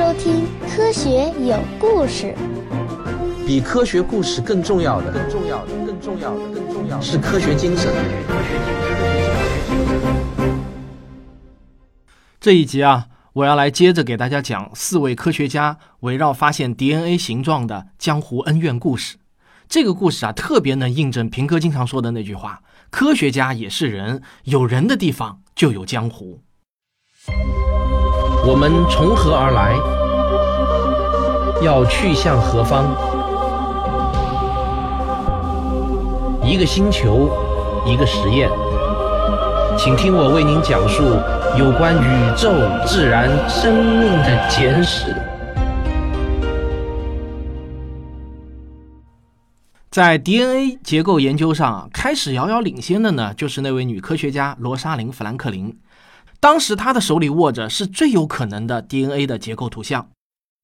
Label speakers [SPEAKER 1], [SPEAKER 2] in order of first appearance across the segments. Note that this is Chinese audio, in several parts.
[SPEAKER 1] 收听《科学有故事》。
[SPEAKER 2] 比科学故事更重要的，更重要的，更重要的，更重要的是科学精神。
[SPEAKER 3] 这一集啊，我要来接着给大家讲四位科学家围绕发现 DNA 形状的江湖恩怨故事。这个故事啊，特别能印证平哥经常说的那句话：科学家也是人，有人的地方就有江湖。
[SPEAKER 2] 我们从何而来？要去向何方？一个星球，一个实验，请听我为您讲述有关宇宙、自然、生命的简史。
[SPEAKER 3] 在 DNA 结构研究上，开始遥遥领先的呢，就是那位女科学家罗莎琳·富兰克林。当时他的手里握着是最有可能的 DNA 的结构图像，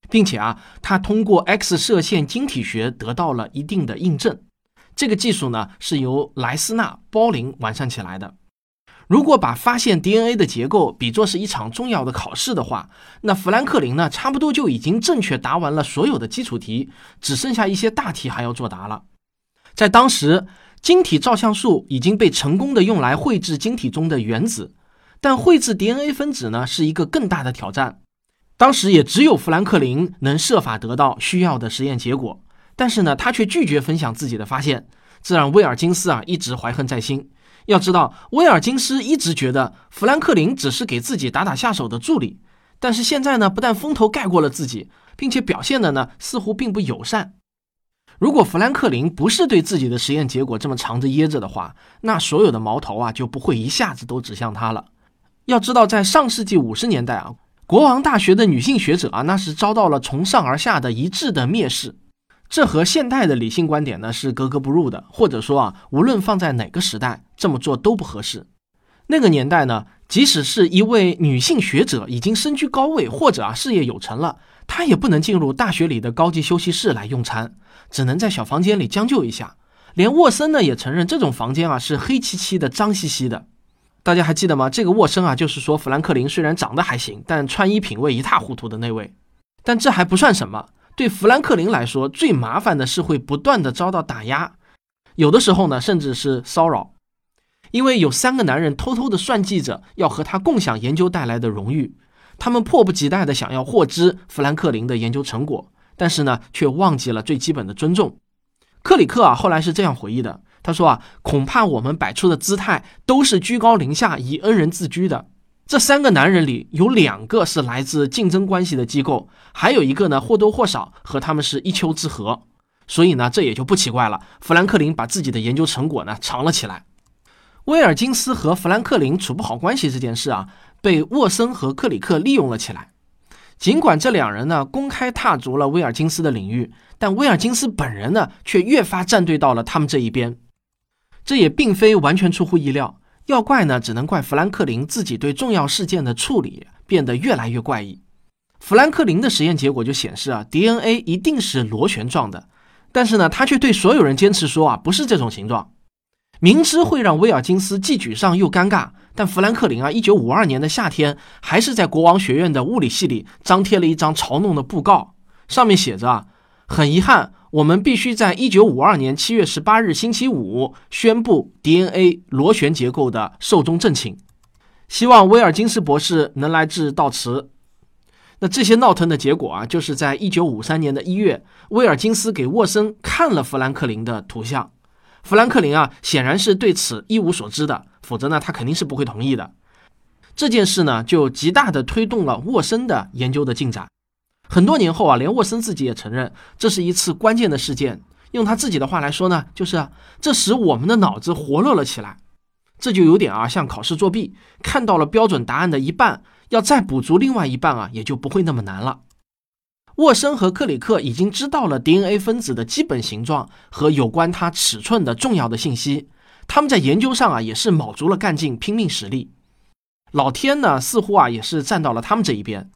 [SPEAKER 3] 并且啊，他通过 X 射线晶体学得到了一定的印证。这个技术呢，是由莱斯纳·鲍林完善起来的。如果把发现 DNA 的结构比作是一场重要的考试的话，那富兰克林呢，差不多就已经正确答完了所有的基础题，只剩下一些大题还要作答了。在当时，晶体照相术已经被成功的用来绘制晶体中的原子。但绘制 DNA 分子呢，是一个更大的挑战。当时也只有富兰克林能设法得到需要的实验结果，但是呢，他却拒绝分享自己的发现，这让威尔金斯啊一直怀恨在心。要知道，威尔金斯一直觉得富兰克林只是给自己打打下手的助理，但是现在呢，不但风头盖过了自己，并且表现的呢似乎并不友善。如果富兰克林不是对自己的实验结果这么藏着掖着的话，那所有的矛头啊就不会一下子都指向他了。要知道，在上世纪五十年代啊，国王大学的女性学者啊，那是遭到了从上而下的一致的蔑视，这和现代的理性观点呢是格格不入的，或者说啊，无论放在哪个时代，这么做都不合适。那个年代呢，即使是一位女性学者已经身居高位，或者啊事业有成了，她也不能进入大学里的高级休息室来用餐，只能在小房间里将就一下。连沃森呢也承认，这种房间啊是黑漆漆的、脏兮兮的。大家还记得吗？这个沃森啊，就是说富兰克林虽然长得还行，但穿衣品味一塌糊涂的那位。但这还不算什么，对富兰克林来说，最麻烦的是会不断的遭到打压，有的时候呢，甚至是骚扰。因为有三个男人偷偷的算计着要和他共享研究带来的荣誉，他们迫不及待的想要获知富兰克林的研究成果，但是呢，却忘记了最基本的尊重。克里克啊，后来是这样回忆的。他说啊，恐怕我们摆出的姿态都是居高临下，以恩人自居的。这三个男人里有两个是来自竞争关系的机构，还有一个呢或多或少和他们是一丘之貉。所以呢，这也就不奇怪了。富兰克林把自己的研究成果呢藏了起来。威尔金斯和富兰克林处不好关系这件事啊，被沃森和克里克利用了起来。尽管这两人呢公开踏足了威尔金斯的领域，但威尔金斯本人呢却越发站队到了他们这一边。这也并非完全出乎意料，要怪呢，只能怪富兰克林自己对重要事件的处理变得越来越怪异。富兰克林的实验结果就显示啊，DNA 一定是螺旋状的，但是呢，他却对所有人坚持说啊，不是这种形状。明知会让威尔金斯既沮丧又尴尬，但富兰克林啊，一九五二年的夏天，还是在国王学院的物理系里张贴了一张嘲弄的布告，上面写着啊，很遗憾。我们必须在一九五二年七月十八日星期五宣布 DNA 螺旋结构的寿终正寝，希望威尔金斯博士能来致悼词。那这些闹腾的结果啊，就是在一九五三年的一月，威尔金斯给沃森看了富兰克林的图像。富兰克林啊，显然是对此一无所知的，否则呢，他肯定是不会同意的。这件事呢，就极大的推动了沃森的研究的进展。很多年后啊，连沃森自己也承认，这是一次关键的事件。用他自己的话来说呢，就是这使我们的脑子活络了起来。这就有点啊，像考试作弊，看到了标准答案的一半，要再补足另外一半啊，也就不会那么难了。沃森和克里克已经知道了 DNA 分子的基本形状和有关它尺寸的重要的信息，他们在研究上啊，也是卯足了干劲，拼命使力。老天呢，似乎啊，也是站到了他们这一边。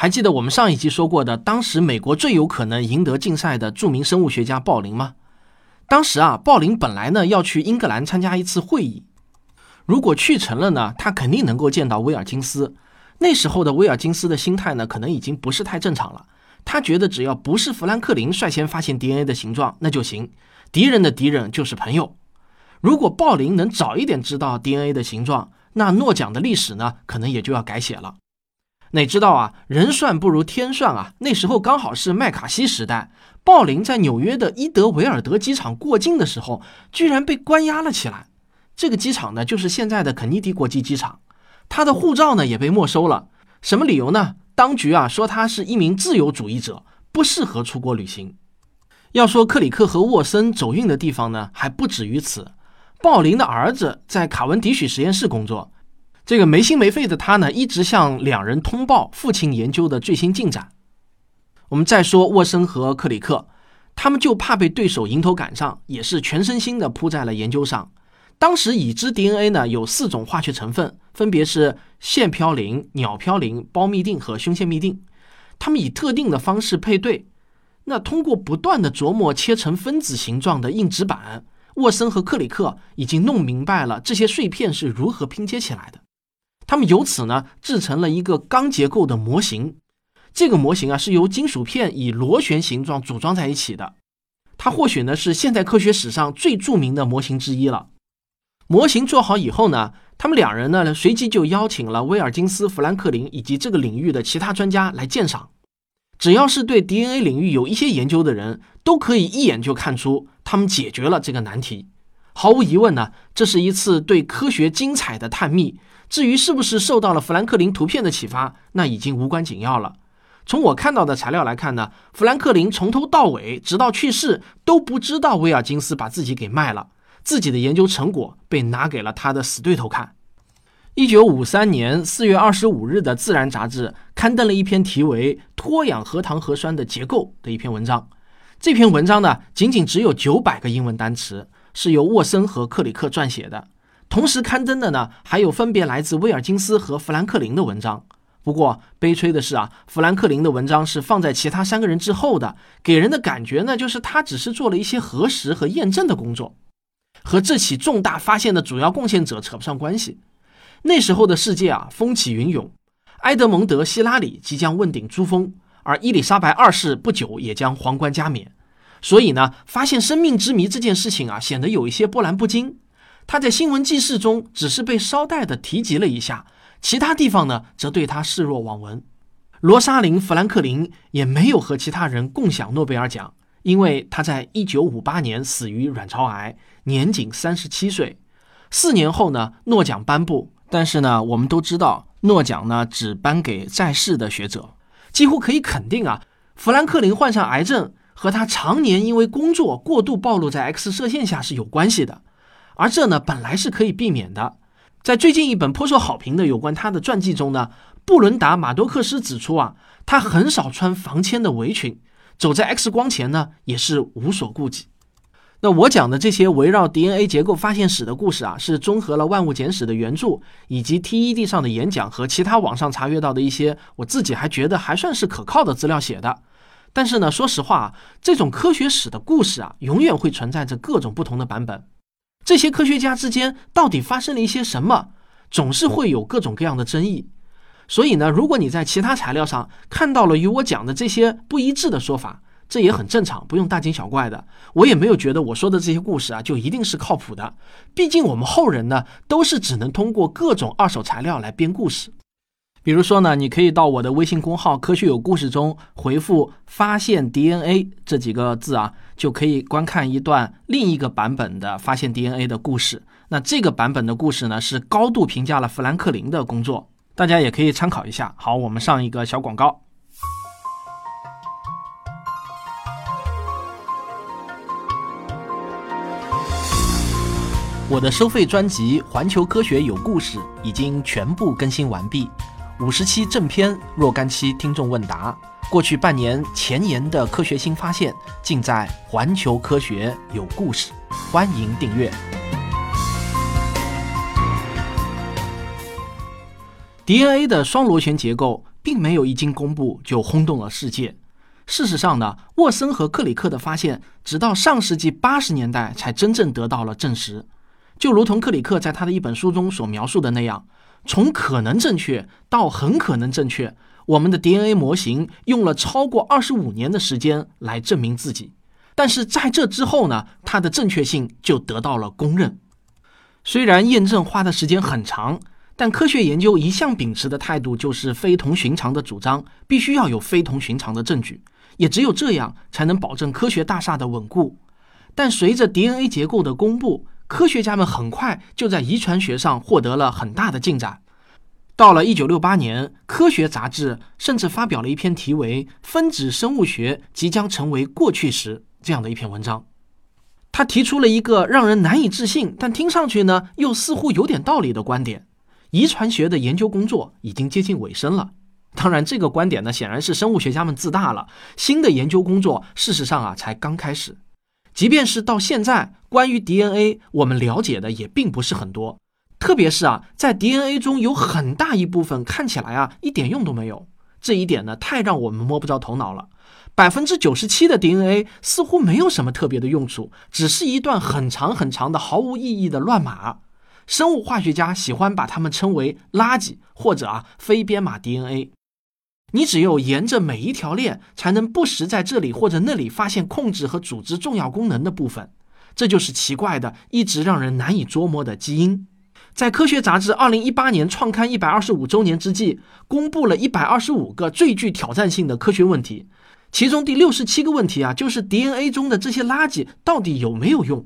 [SPEAKER 3] 还记得我们上一集说过的，当时美国最有可能赢得竞赛的著名生物学家鲍林吗？当时啊，鲍林本来呢要去英格兰参加一次会议，如果去成了呢，他肯定能够见到威尔金斯。那时候的威尔金斯的心态呢，可能已经不是太正常了。他觉得只要不是富兰克林率先发现 DNA 的形状，那就行。敌人的敌人就是朋友。如果鲍林能早一点知道 DNA 的形状，那诺奖的历史呢，可能也就要改写了。哪知道啊，人算不如天算啊！那时候刚好是麦卡锡时代，鲍林在纽约的伊德维尔德机场过境的时候，居然被关押了起来。这个机场呢，就是现在的肯尼迪国际机场。他的护照呢，也被没收了。什么理由呢？当局啊说他是一名自由主义者，不适合出国旅行。要说克里克和沃森走运的地方呢，还不止于此。鲍林的儿子在卡文迪许实验室工作，这个没心没肺的他呢，一直向两人通报父亲研究的最新进展。我们再说沃森和克里克，他们就怕被对手迎头赶上，也是全身心的扑在了研究上。当时已知 DNA 呢有四种化学成分，分别是腺嘌呤、鸟嘌呤、胞嘧啶和胸腺嘧啶。他们以特定的方式配对，那通过不断的琢磨切成分子形状的硬纸板，沃森和克里克已经弄明白了这些碎片是如何拼接起来的。他们由此呢制成了一个钢结构的模型。这个模型啊是由金属片以螺旋形状组装在一起的。它或许呢是现代科学史上最著名的模型之一了。模型做好以后呢，他们两人呢随即就邀请了威尔金斯、富兰克林以及这个领域的其他专家来鉴赏。只要是对 DNA 领域有一些研究的人，都可以一眼就看出他们解决了这个难题。毫无疑问呢，这是一次对科学精彩的探秘。至于是不是受到了富兰克林图片的启发，那已经无关紧要了。从我看到的材料来看呢，富兰克林从头到尾，直到去世都不知道威尔金斯把自己给卖了。自己的研究成果被拿给了他的死对头看。一九五三年四月二十五日的《自然》杂志刊登了一篇题为《脱氧核糖核酸的结构》的一篇文章。这篇文章呢，仅仅只有九百个英文单词，是由沃森和克里克撰写的。同时刊登的呢，还有分别来自威尔金斯和富兰克林的文章。不过悲催的是啊，富兰克林的文章是放在其他三个人之后的，给人的感觉呢，就是他只是做了一些核实和验证的工作。和这起重大发现的主要贡献者扯不上关系。那时候的世界啊，风起云涌，埃德蒙德·希拉里即将问鼎珠峰，而伊丽莎白二世不久也将皇冠加冕。所以呢，发现生命之谜这件事情啊，显得有一些波澜不惊。他在新闻记事中只是被捎带的提及了一下，其他地方呢，则对他视若罔闻。罗莎琳·富兰克林也没有和其他人共享诺贝尔奖。因为他在一九五八年死于卵巢癌，年仅三十七岁。四年后呢，诺奖颁布，但是呢，我们都知道，诺奖呢只颁给在世的学者。几乎可以肯定啊，富兰克林患上癌症和他常年因为工作过度暴露在 X 射线下是有关系的，而这呢本来是可以避免的。在最近一本颇受好评的有关他的传记中呢，布伦达·马多克斯指出啊，他很少穿防铅的围裙。走在 X 光前呢，也是无所顾忌。那我讲的这些围绕 DNA 结构发现史的故事啊，是综合了《万物简史》的原著，以及 TED 上的演讲和其他网上查阅到的一些我自己还觉得还算是可靠的资料写的。但是呢，说实话啊，这种科学史的故事啊，永远会存在着各种不同的版本。这些科学家之间到底发生了一些什么，总是会有各种各样的争议。所以呢，如果你在其他材料上看到了与我讲的这些不一致的说法，这也很正常，不用大惊小怪的。我也没有觉得我说的这些故事啊就一定是靠谱的。毕竟我们后人呢都是只能通过各种二手材料来编故事。比如说呢，你可以到我的微信公号“科学有故事”中回复“发现 DNA” 这几个字啊，就可以观看一段另一个版本的发现 DNA 的故事。那这个版本的故事呢，是高度评价了富兰克林的工作。大家也可以参考一下。好，我们上一个小广告。我的收费专辑《环球科学有故事》已经全部更新完毕，五十期正片，若干期听众问答，过去半年前沿的科学新发现，尽在《环球科学有故事》，欢迎订阅。DNA 的双螺旋结构并没有一经公布就轰动了世界。事实上呢，沃森和克里克的发现直到上世纪八十年代才真正得到了证实。就如同克里克在他的一本书中所描述的那样，从可能正确到很可能正确，我们的 DNA 模型用了超过二十五年的时间来证明自己。但是在这之后呢，它的正确性就得到了公认。虽然验证花的时间很长，但科学研究一向秉持的态度就是非同寻常的主张，必须要有非同寻常的证据，也只有这样才能保证科学大厦的稳固。但随着 DNA 结构的公布，科学家们很快就在遗传学上获得了很大的进展。到了1968年，《科学》杂志甚至发表了一篇题为《分子生物学即将成为过去时》这样的一篇文章。他提出了一个让人难以置信，但听上去呢又似乎有点道理的观点：遗传学的研究工作已经接近尾声了。当然，这个观点呢显然是生物学家们自大了。新的研究工作事实上啊才刚开始。即便是到现在，关于 DNA，我们了解的也并不是很多。特别是啊，在 DNA 中有很大一部分看起来啊一点用都没有。这一点呢，太让我们摸不着头脑了。百分之九十七的 DNA 似乎没有什么特别的用处，只是一段很长很长的毫无意义的乱码。生物化学家喜欢把它们称为垃圾或者啊非编码 DNA。你只有沿着每一条链，才能不时在这里或者那里发现控制和组织重要功能的部分。这就是奇怪的、一直让人难以捉摸的基因。在《科学》杂志2018年创刊125周年之际，公布了一百二十五个最具挑战性的科学问题，其中第六十七个问题啊，就是 DNA 中的这些垃圾到底有没有用？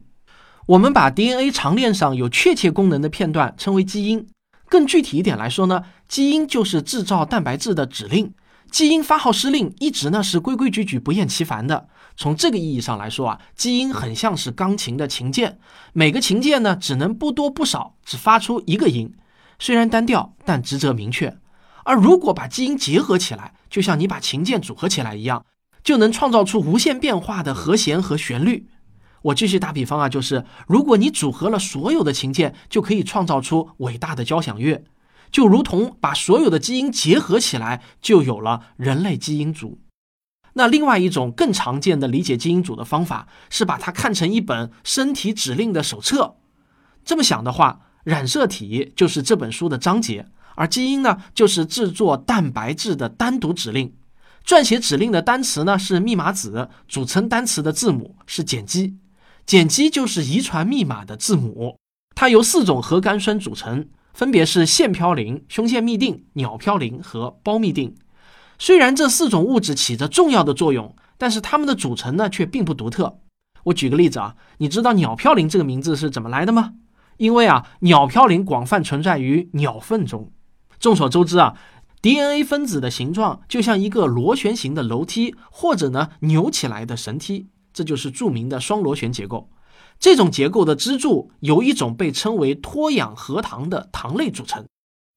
[SPEAKER 3] 我们把 DNA 长链上有确切功能的片段称为基因。更具体一点来说呢，基因就是制造蛋白质的指令。基因发号施令一直呢是规规矩矩、不厌其烦的。从这个意义上来说啊，基因很像是钢琴的琴键，每个琴键呢只能不多不少只发出一个音，虽然单调，但职责明确。而如果把基因结合起来，就像你把琴键组合起来一样，就能创造出无限变化的和弦和旋律。我继续打比方啊，就是如果你组合了所有的琴键，就可以创造出伟大的交响乐，就如同把所有的基因结合起来，就有了人类基因组。那另外一种更常见的理解基因组的方法，是把它看成一本身体指令的手册。这么想的话，染色体就是这本书的章节，而基因呢，就是制作蛋白质的单独指令。撰写指令的单词呢是密码子，组成单词的字母是碱基。碱基就是遗传密码的字母，它由四种核苷酸组成，分别是腺嘌呤、胸腺嘧啶、鸟嘌呤和胞嘧啶。虽然这四种物质起着重要的作用，但是它们的组成呢却并不独特。我举个例子啊，你知道鸟嘌呤这个名字是怎么来的吗？因为啊，鸟嘌呤广泛存在于鸟粪中。众所周知啊，DNA 分子的形状就像一个螺旋形的楼梯，或者呢扭起来的绳梯。这就是著名的双螺旋结构。这种结构的支柱由一种被称为脱氧核糖的糖类组成，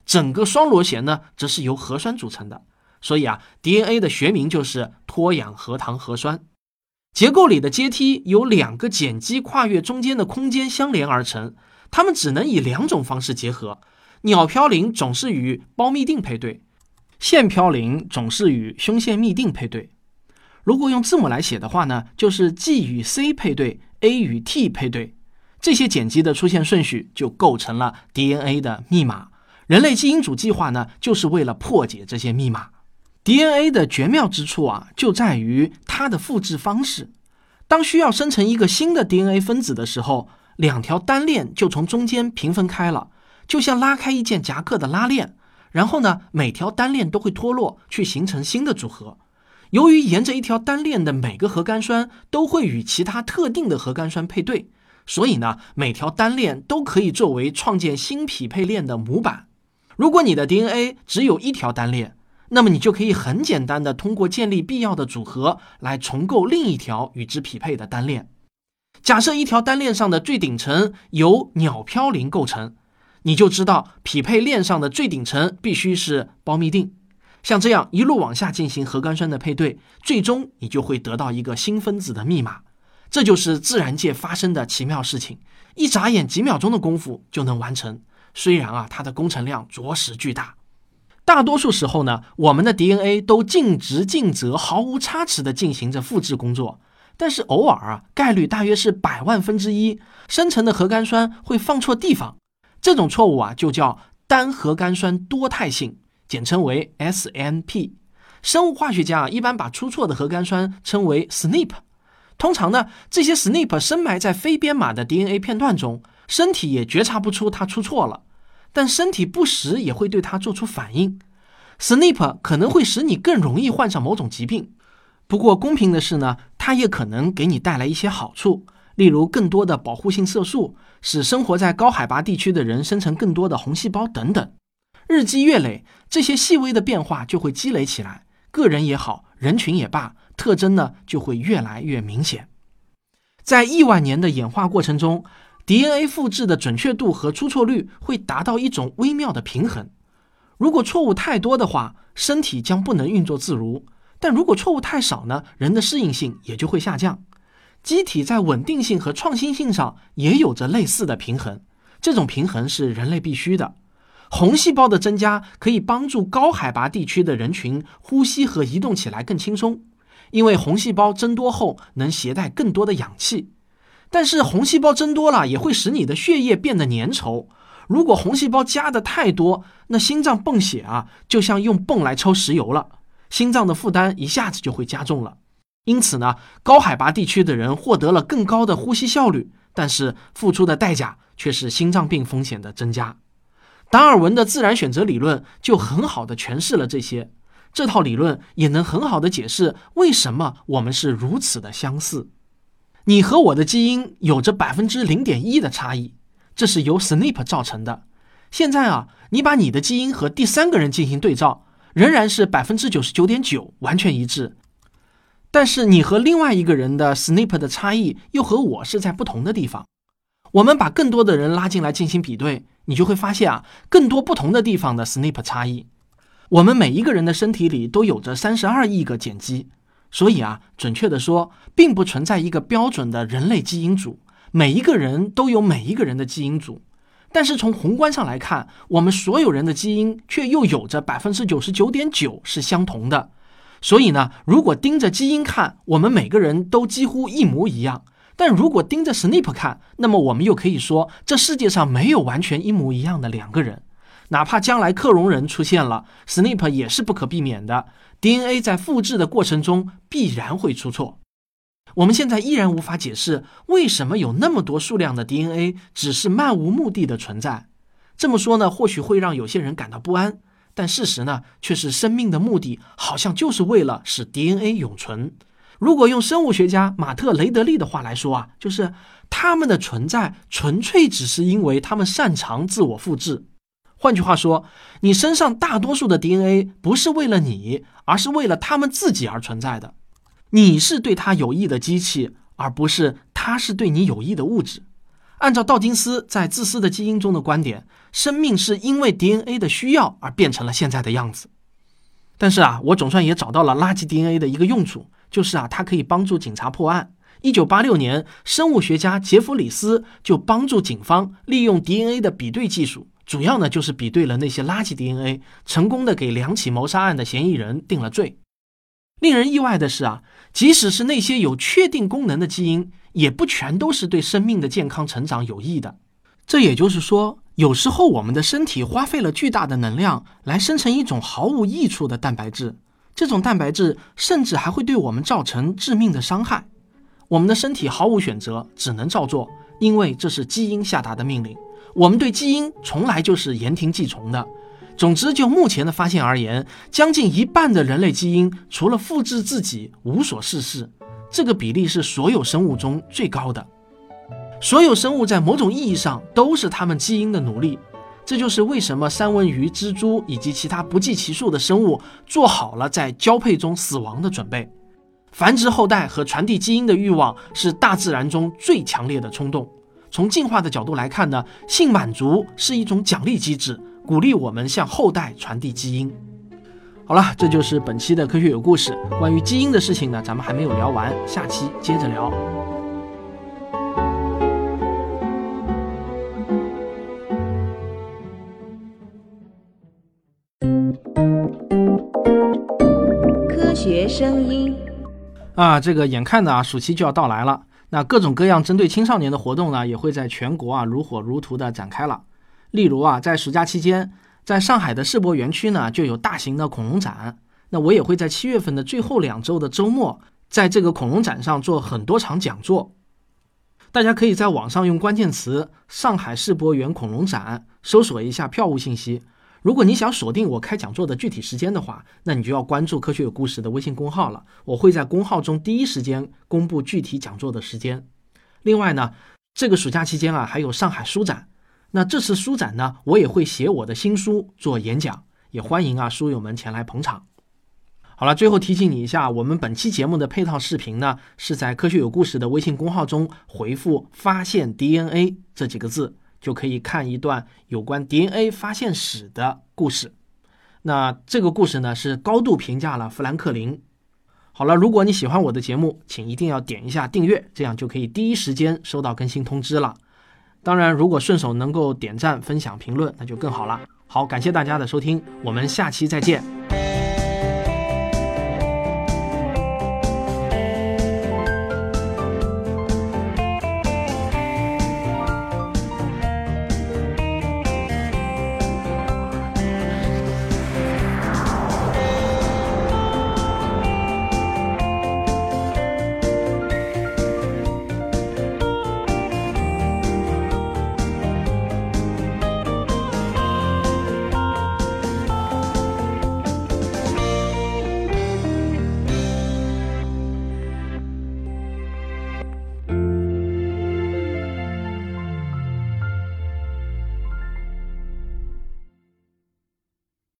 [SPEAKER 3] 整个双螺旋呢，则是由核酸组成的。所以啊，DNA 的学名就是脱氧核糖核酸。结构里的阶梯由两个碱基跨越中间的空间相连而成，它们只能以两种方式结合：鸟嘌呤总是与胞嘧啶配对，腺嘌呤总是与胸腺嘧啶配对。如果用字母来写的话呢，就是 G 与 C 配对，A 与 T 配对，这些碱基的出现顺序就构成了 DNA 的密码。人类基因组计划呢，就是为了破解这些密码。DNA 的绝妙之处啊，就在于它的复制方式。当需要生成一个新的 DNA 分子的时候，两条单链就从中间平分开了，就像拉开一件夹克的拉链。然后呢，每条单链都会脱落，去形成新的组合。由于沿着一条单链的每个核苷酸都会与其他特定的核苷酸配对，所以呢，每条单链都可以作为创建新匹配链的模板。如果你的 DNA 只有一条单链，那么你就可以很简单的通过建立必要的组合来重构另一条与之匹配的单链。假设一条单链上的最顶层由鸟嘌呤构成，你就知道匹配链上的最顶层必须是胞嘧啶。像这样一路往下进行核苷酸的配对，最终你就会得到一个新分子的密码。这就是自然界发生的奇妙事情，一眨眼几秒钟的功夫就能完成。虽然啊，它的工程量着实巨大。大多数时候呢，我们的 DNA 都尽职尽责、毫无差池地进行着复制工作。但是偶尔啊，概率大约是百万分之一，生成的核苷酸会放错地方。这种错误啊，就叫单核苷酸多态性，简称为 SNP。生物化学家，一般把出错的核苷酸称为 SNP。通常呢，这些 SNP 深埋在非编码的 DNA 片段中，身体也觉察不出它出错了，但身体不时也会对它做出反应。SNP 可能会使你更容易患上某种疾病。不过公平的是呢，它也可能给你带来一些好处，例如更多的保护性色素，使生活在高海拔地区的人生成更多的红细胞等等。日积月累，这些细微的变化就会积累起来，个人也好，人群也罢，特征呢就会越来越明显。在亿万年的演化过程中，DNA 复制的准确度和出错率会达到一种微妙的平衡。如果错误太多的话，身体将不能运作自如。但如果错误太少呢？人的适应性也就会下降。机体在稳定性和创新性上也有着类似的平衡，这种平衡是人类必须的。红细胞的增加可以帮助高海拔地区的人群呼吸和移动起来更轻松，因为红细胞增多后能携带更多的氧气。但是红细胞增多了也会使你的血液变得粘稠。如果红细胞加的太多，那心脏泵血啊，就像用泵来抽石油了。心脏的负担一下子就会加重了，因此呢，高海拔地区的人获得了更高的呼吸效率，但是付出的代价却是心脏病风险的增加。达尔文的自然选择理论就很好的诠释了这些，这套理论也能很好的解释为什么我们是如此的相似。你和我的基因有着百分之零点一的差异，这是由 SNP 造成的。现在啊，你把你的基因和第三个人进行对照。仍然是百分之九十九点九完全一致，但是你和另外一个人的 SNP 的差异又和我是在不同的地方。我们把更多的人拉进来进行比对，你就会发现啊，更多不同的地方的 SNP 差异。我们每一个人的身体里都有着三十二亿个碱基，所以啊，准确的说，并不存在一个标准的人类基因组，每一个人都有每一个人的基因组。但是从宏观上来看，我们所有人的基因却又有着百分之九十九点九是相同的。所以呢，如果盯着基因看，我们每个人都几乎一模一样；但如果盯着 SNP 看，那么我们又可以说，这世界上没有完全一模一样的两个人。哪怕将来克隆人出现了，SNP 也是不可避免的。DNA 在复制的过程中必然会出错。我们现在依然无法解释为什么有那么多数量的 DNA 只是漫无目的的存在。这么说呢，或许会让有些人感到不安，但事实呢，却是生命的目的好像就是为了使 DNA 永存。如果用生物学家马特雷德利的话来说啊，就是他们的存在纯粹只是因为他们擅长自我复制。换句话说，你身上大多数的 DNA 不是为了你，而是为了他们自己而存在的。你是对他有益的机器，而不是他是对你有益的物质。按照道金斯在《自私的基因》中的观点，生命是因为 DNA 的需要而变成了现在的样子。但是啊，我总算也找到了垃圾 DNA 的一个用处，就是啊，它可以帮助警察破案。一九八六年，生物学家杰弗里斯就帮助警方利用 DNA 的比对技术，主要呢就是比对了那些垃圾 DNA，成功的给两起谋杀案的嫌疑人定了罪。令人意外的是啊，即使是那些有确定功能的基因，也不全都是对生命的健康成长有益的。这也就是说，有时候我们的身体花费了巨大的能量来生成一种毫无益处的蛋白质，这种蛋白质甚至还会对我们造成致命的伤害。我们的身体毫无选择，只能照做，因为这是基因下达的命令。我们对基因从来就是言听计从的。总之，就目前的发现而言，将近一半的人类基因除了复制自己无所事事，这个比例是所有生物中最高的。所有生物在某种意义上都是他们基因的奴隶，这就是为什么三文鱼、蜘蛛以及其他不计其数的生物做好了在交配中死亡的准备。繁殖后代和传递基因的欲望是大自然中最强烈的冲动。从进化的角度来看呢，性满足是一种奖励机制。鼓励我们向后代传递基因。好了，这就是本期的科学有故事。关于基因的事情呢，咱们还没有聊完，下期接着聊。
[SPEAKER 4] 学声音。
[SPEAKER 3] 啊，这个眼看呢啊，暑期就要到来了，那各种各样针对青少年的活动呢，也会在全国啊如火如荼的展开了。例如啊，在暑假期间，在上海的世博园区呢，就有大型的恐龙展。那我也会在七月份的最后两周的周末，在这个恐龙展上做很多场讲座。大家可以在网上用关键词“上海世博园恐龙展”搜索一下票务信息。如果你想锁定我开讲座的具体时间的话，那你就要关注“科学有故事”的微信公号了。我会在公号中第一时间公布具体讲座的时间。另外呢，这个暑假期间啊，还有上海书展。那这次书展呢，我也会写我的新书做演讲，也欢迎啊书友们前来捧场。好了，最后提醒你一下，我们本期节目的配套视频呢，是在“科学有故事”的微信公号中回复“发现 DNA” 这几个字，就可以看一段有关 DNA 发现史的故事。那这个故事呢，是高度评价了富兰克林。好了，如果你喜欢我的节目，请一定要点一下订阅，这样就可以第一时间收到更新通知了。当然，如果顺手能够点赞、分享、评论，那就更好了。好，感谢大家的收听，我们下期再见。